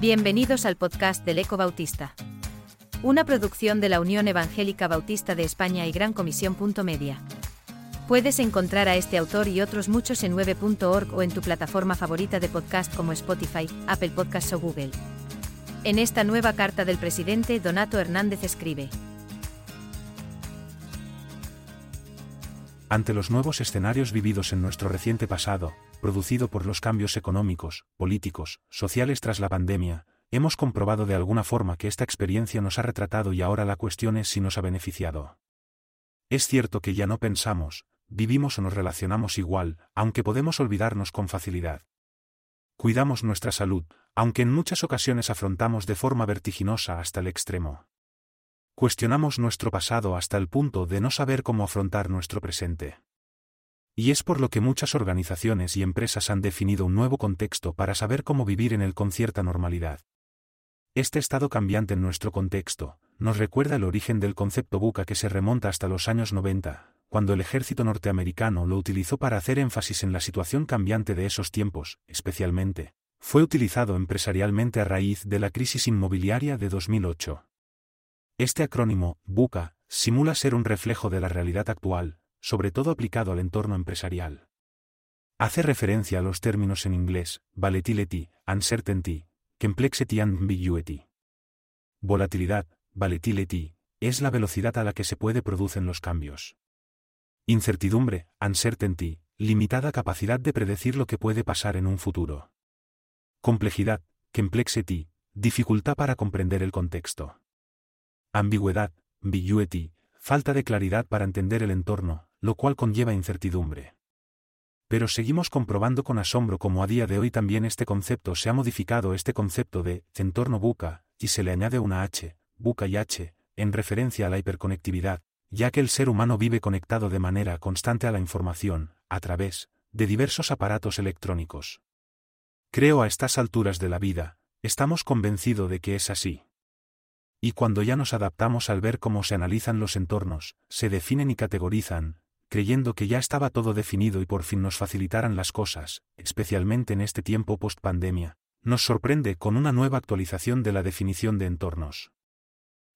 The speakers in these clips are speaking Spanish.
Bienvenidos al podcast del Eco Bautista. Una producción de la Unión Evangélica Bautista de España y Gran Comisión. Media. Puedes encontrar a este autor y otros muchos en 9.org o en tu plataforma favorita de podcast como Spotify, Apple Podcasts o Google. En esta nueva carta del presidente, Donato Hernández escribe. Ante los nuevos escenarios vividos en nuestro reciente pasado, producido por los cambios económicos, políticos, sociales tras la pandemia, hemos comprobado de alguna forma que esta experiencia nos ha retratado y ahora la cuestión es si nos ha beneficiado. Es cierto que ya no pensamos, vivimos o nos relacionamos igual, aunque podemos olvidarnos con facilidad. Cuidamos nuestra salud, aunque en muchas ocasiones afrontamos de forma vertiginosa hasta el extremo. Cuestionamos nuestro pasado hasta el punto de no saber cómo afrontar nuestro presente. Y es por lo que muchas organizaciones y empresas han definido un nuevo contexto para saber cómo vivir en él con cierta normalidad. Este estado cambiante en nuestro contexto, nos recuerda el origen del concepto buca que se remonta hasta los años 90, cuando el ejército norteamericano lo utilizó para hacer énfasis en la situación cambiante de esos tiempos, especialmente, fue utilizado empresarialmente a raíz de la crisis inmobiliaria de 2008. Este acrónimo, BUCA, simula ser un reflejo de la realidad actual, sobre todo aplicado al entorno empresarial. Hace referencia a los términos en inglés, volatility, uncertainty, complexity and ambiguity. Volatilidad, volatility, es la velocidad a la que se puede producen los cambios. Incertidumbre, uncertainty, limitada capacidad de predecir lo que puede pasar en un futuro. Complejidad, complexity, dificultad para comprender el contexto. Ambigüedad, ambiguity, falta de claridad para entender el entorno, lo cual conlleva incertidumbre. Pero seguimos comprobando con asombro cómo a día de hoy también este concepto se ha modificado este concepto de entorno buca, y se le añade una H, buca y H, en referencia a la hiperconectividad, ya que el ser humano vive conectado de manera constante a la información, a través de diversos aparatos electrónicos. Creo a estas alturas de la vida, estamos convencidos de que es así. Y cuando ya nos adaptamos al ver cómo se analizan los entornos, se definen y categorizan, creyendo que ya estaba todo definido y por fin nos facilitaran las cosas, especialmente en este tiempo post-pandemia, nos sorprende con una nueva actualización de la definición de entornos.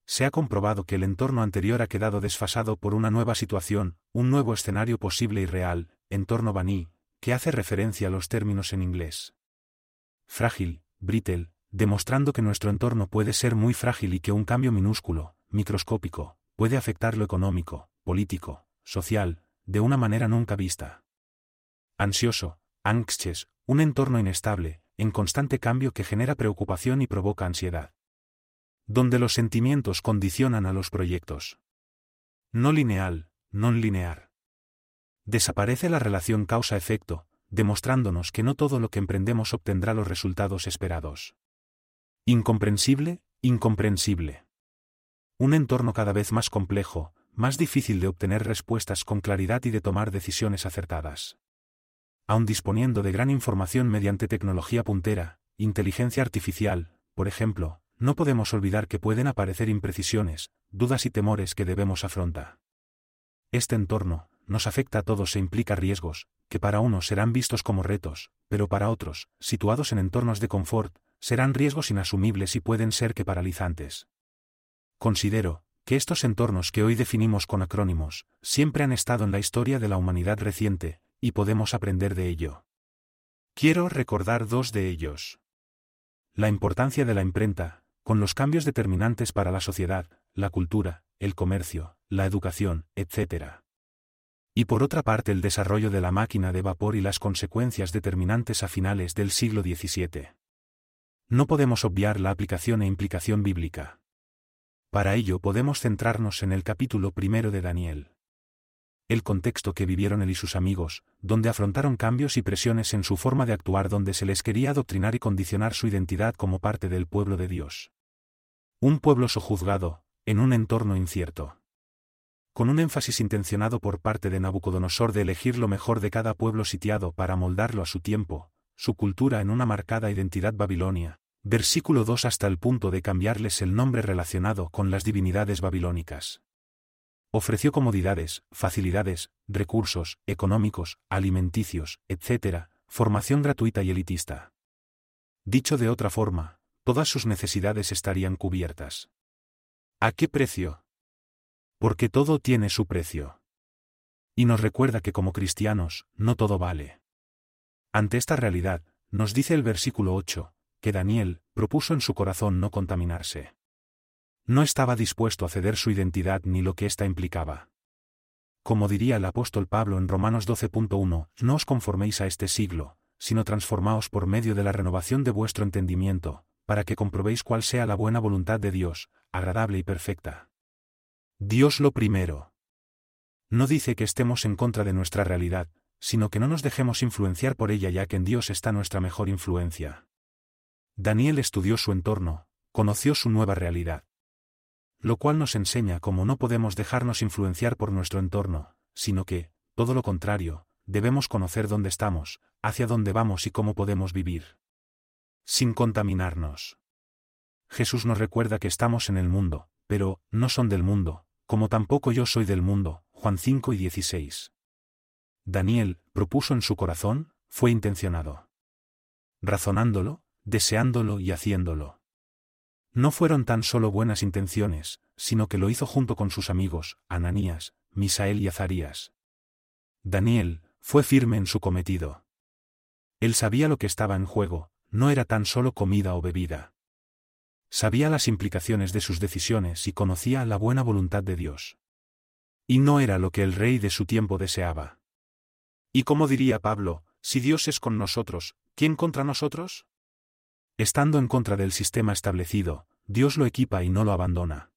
Se ha comprobado que el entorno anterior ha quedado desfasado por una nueva situación, un nuevo escenario posible y real, entorno baní, que hace referencia a los términos en inglés. Frágil, brittle, demostrando que nuestro entorno puede ser muy frágil y que un cambio minúsculo, microscópico, puede afectar lo económico, político, social, de una manera nunca vista. Ansioso, anxious, un entorno inestable, en constante cambio que genera preocupación y provoca ansiedad. Donde los sentimientos condicionan a los proyectos. No lineal, non linear. Desaparece la relación causa-efecto, demostrándonos que no todo lo que emprendemos obtendrá los resultados esperados. Incomprensible, incomprensible. Un entorno cada vez más complejo, más difícil de obtener respuestas con claridad y de tomar decisiones acertadas. Aun disponiendo de gran información mediante tecnología puntera, inteligencia artificial, por ejemplo, no podemos olvidar que pueden aparecer imprecisiones, dudas y temores que debemos afrontar. Este entorno, nos afecta a todos e implica riesgos, que para unos serán vistos como retos, pero para otros, situados en entornos de confort, serán riesgos inasumibles y pueden ser que paralizantes. Considero, que estos entornos que hoy definimos con acrónimos, siempre han estado en la historia de la humanidad reciente, y podemos aprender de ello. Quiero recordar dos de ellos. La importancia de la imprenta, con los cambios determinantes para la sociedad, la cultura, el comercio, la educación, etc. Y por otra parte el desarrollo de la máquina de vapor y las consecuencias determinantes a finales del siglo XVII no podemos obviar la aplicación e implicación bíblica. Para ello podemos centrarnos en el capítulo primero de Daniel. El contexto que vivieron él y sus amigos, donde afrontaron cambios y presiones en su forma de actuar donde se les quería adoctrinar y condicionar su identidad como parte del pueblo de Dios. Un pueblo sojuzgado, en un entorno incierto. Con un énfasis intencionado por parte de Nabucodonosor de elegir lo mejor de cada pueblo sitiado para moldarlo a su tiempo, su cultura en una marcada identidad babilonia, Versículo 2 hasta el punto de cambiarles el nombre relacionado con las divinidades babilónicas. Ofreció comodidades, facilidades, recursos, económicos, alimenticios, etc., formación gratuita y elitista. Dicho de otra forma, todas sus necesidades estarían cubiertas. ¿A qué precio? Porque todo tiene su precio. Y nos recuerda que como cristianos, no todo vale. Ante esta realidad, nos dice el versículo 8, que Daniel propuso en su corazón no contaminarse. No estaba dispuesto a ceder su identidad ni lo que ésta implicaba. Como diría el apóstol Pablo en Romanos 12.1, no os conforméis a este siglo, sino transformaos por medio de la renovación de vuestro entendimiento, para que comprobéis cuál sea la buena voluntad de Dios, agradable y perfecta. Dios lo primero. No dice que estemos en contra de nuestra realidad, sino que no nos dejemos influenciar por ella ya que en Dios está nuestra mejor influencia. Daniel estudió su entorno, conoció su nueva realidad. Lo cual nos enseña cómo no podemos dejarnos influenciar por nuestro entorno, sino que, todo lo contrario, debemos conocer dónde estamos, hacia dónde vamos y cómo podemos vivir. Sin contaminarnos. Jesús nos recuerda que estamos en el mundo, pero, no son del mundo, como tampoco yo soy del mundo, Juan 5 y 16. Daniel, propuso en su corazón, fue intencionado. Razonándolo, deseándolo y haciéndolo. No fueron tan solo buenas intenciones, sino que lo hizo junto con sus amigos, Ananías, Misael y Azarías. Daniel, fue firme en su cometido. Él sabía lo que estaba en juego, no era tan solo comida o bebida. Sabía las implicaciones de sus decisiones y conocía la buena voluntad de Dios. Y no era lo que el rey de su tiempo deseaba. ¿Y cómo diría Pablo, si Dios es con nosotros, ¿quién contra nosotros? Estando en contra del sistema establecido, Dios lo equipa y no lo abandona.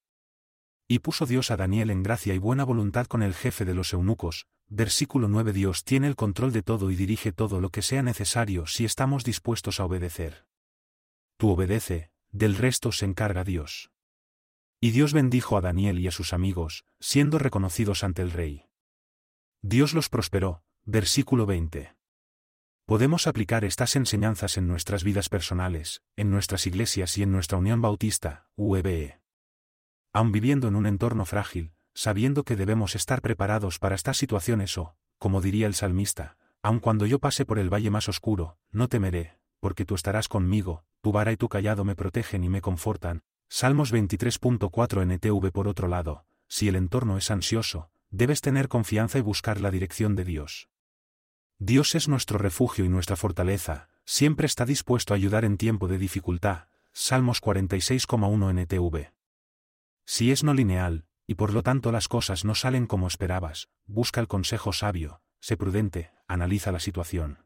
Y puso Dios a Daniel en gracia y buena voluntad con el jefe de los eunucos, Versículo 9 Dios tiene el control de todo y dirige todo lo que sea necesario si estamos dispuestos a obedecer. Tú obedece, del resto se encarga Dios. Y Dios bendijo a Daniel y a sus amigos, siendo reconocidos ante el rey. Dios los prosperó, versículo 20. Podemos aplicar estas enseñanzas en nuestras vidas personales, en nuestras iglesias y en nuestra Unión Bautista, UEBE. Aun viviendo en un entorno frágil, sabiendo que debemos estar preparados para estas situaciones o, como diría el salmista, aun cuando yo pase por el valle más oscuro, no temeré, porque tú estarás conmigo, tu vara y tu callado me protegen y me confortan. Salmos 23.4 NTV por otro lado, si el entorno es ansioso, debes tener confianza y buscar la dirección de Dios. Dios es nuestro refugio y nuestra fortaleza, siempre está dispuesto a ayudar en tiempo de dificultad. Salmos 46,1 NTV. Si es no lineal, y por lo tanto las cosas no salen como esperabas, busca el consejo sabio, sé prudente, analiza la situación.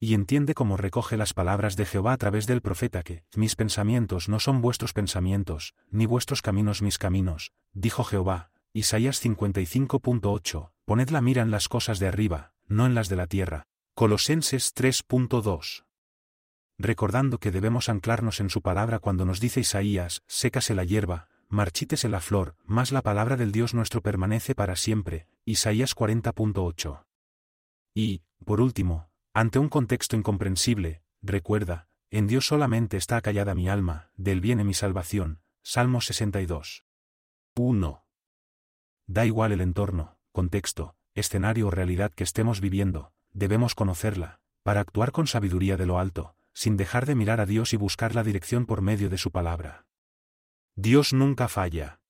Y entiende cómo recoge las palabras de Jehová a través del profeta que, mis pensamientos no son vuestros pensamientos, ni vuestros caminos mis caminos, dijo Jehová, Isaías 55.8, poned la mira en las cosas de arriba, no en las de la tierra. Colosenses 3.2. Recordando que debemos anclarnos en su palabra cuando nos dice Isaías, sécase la hierba, marchítese la flor, más la palabra del Dios nuestro permanece para siempre. Isaías 40.8. Y, por último, ante un contexto incomprensible, recuerda, en Dios solamente está callada mi alma, del viene mi salvación. Salmo 62. 1. Da igual el entorno, contexto, escenario o realidad que estemos viviendo, debemos conocerla, para actuar con sabiduría de lo alto, sin dejar de mirar a Dios y buscar la dirección por medio de su palabra. Dios nunca falla.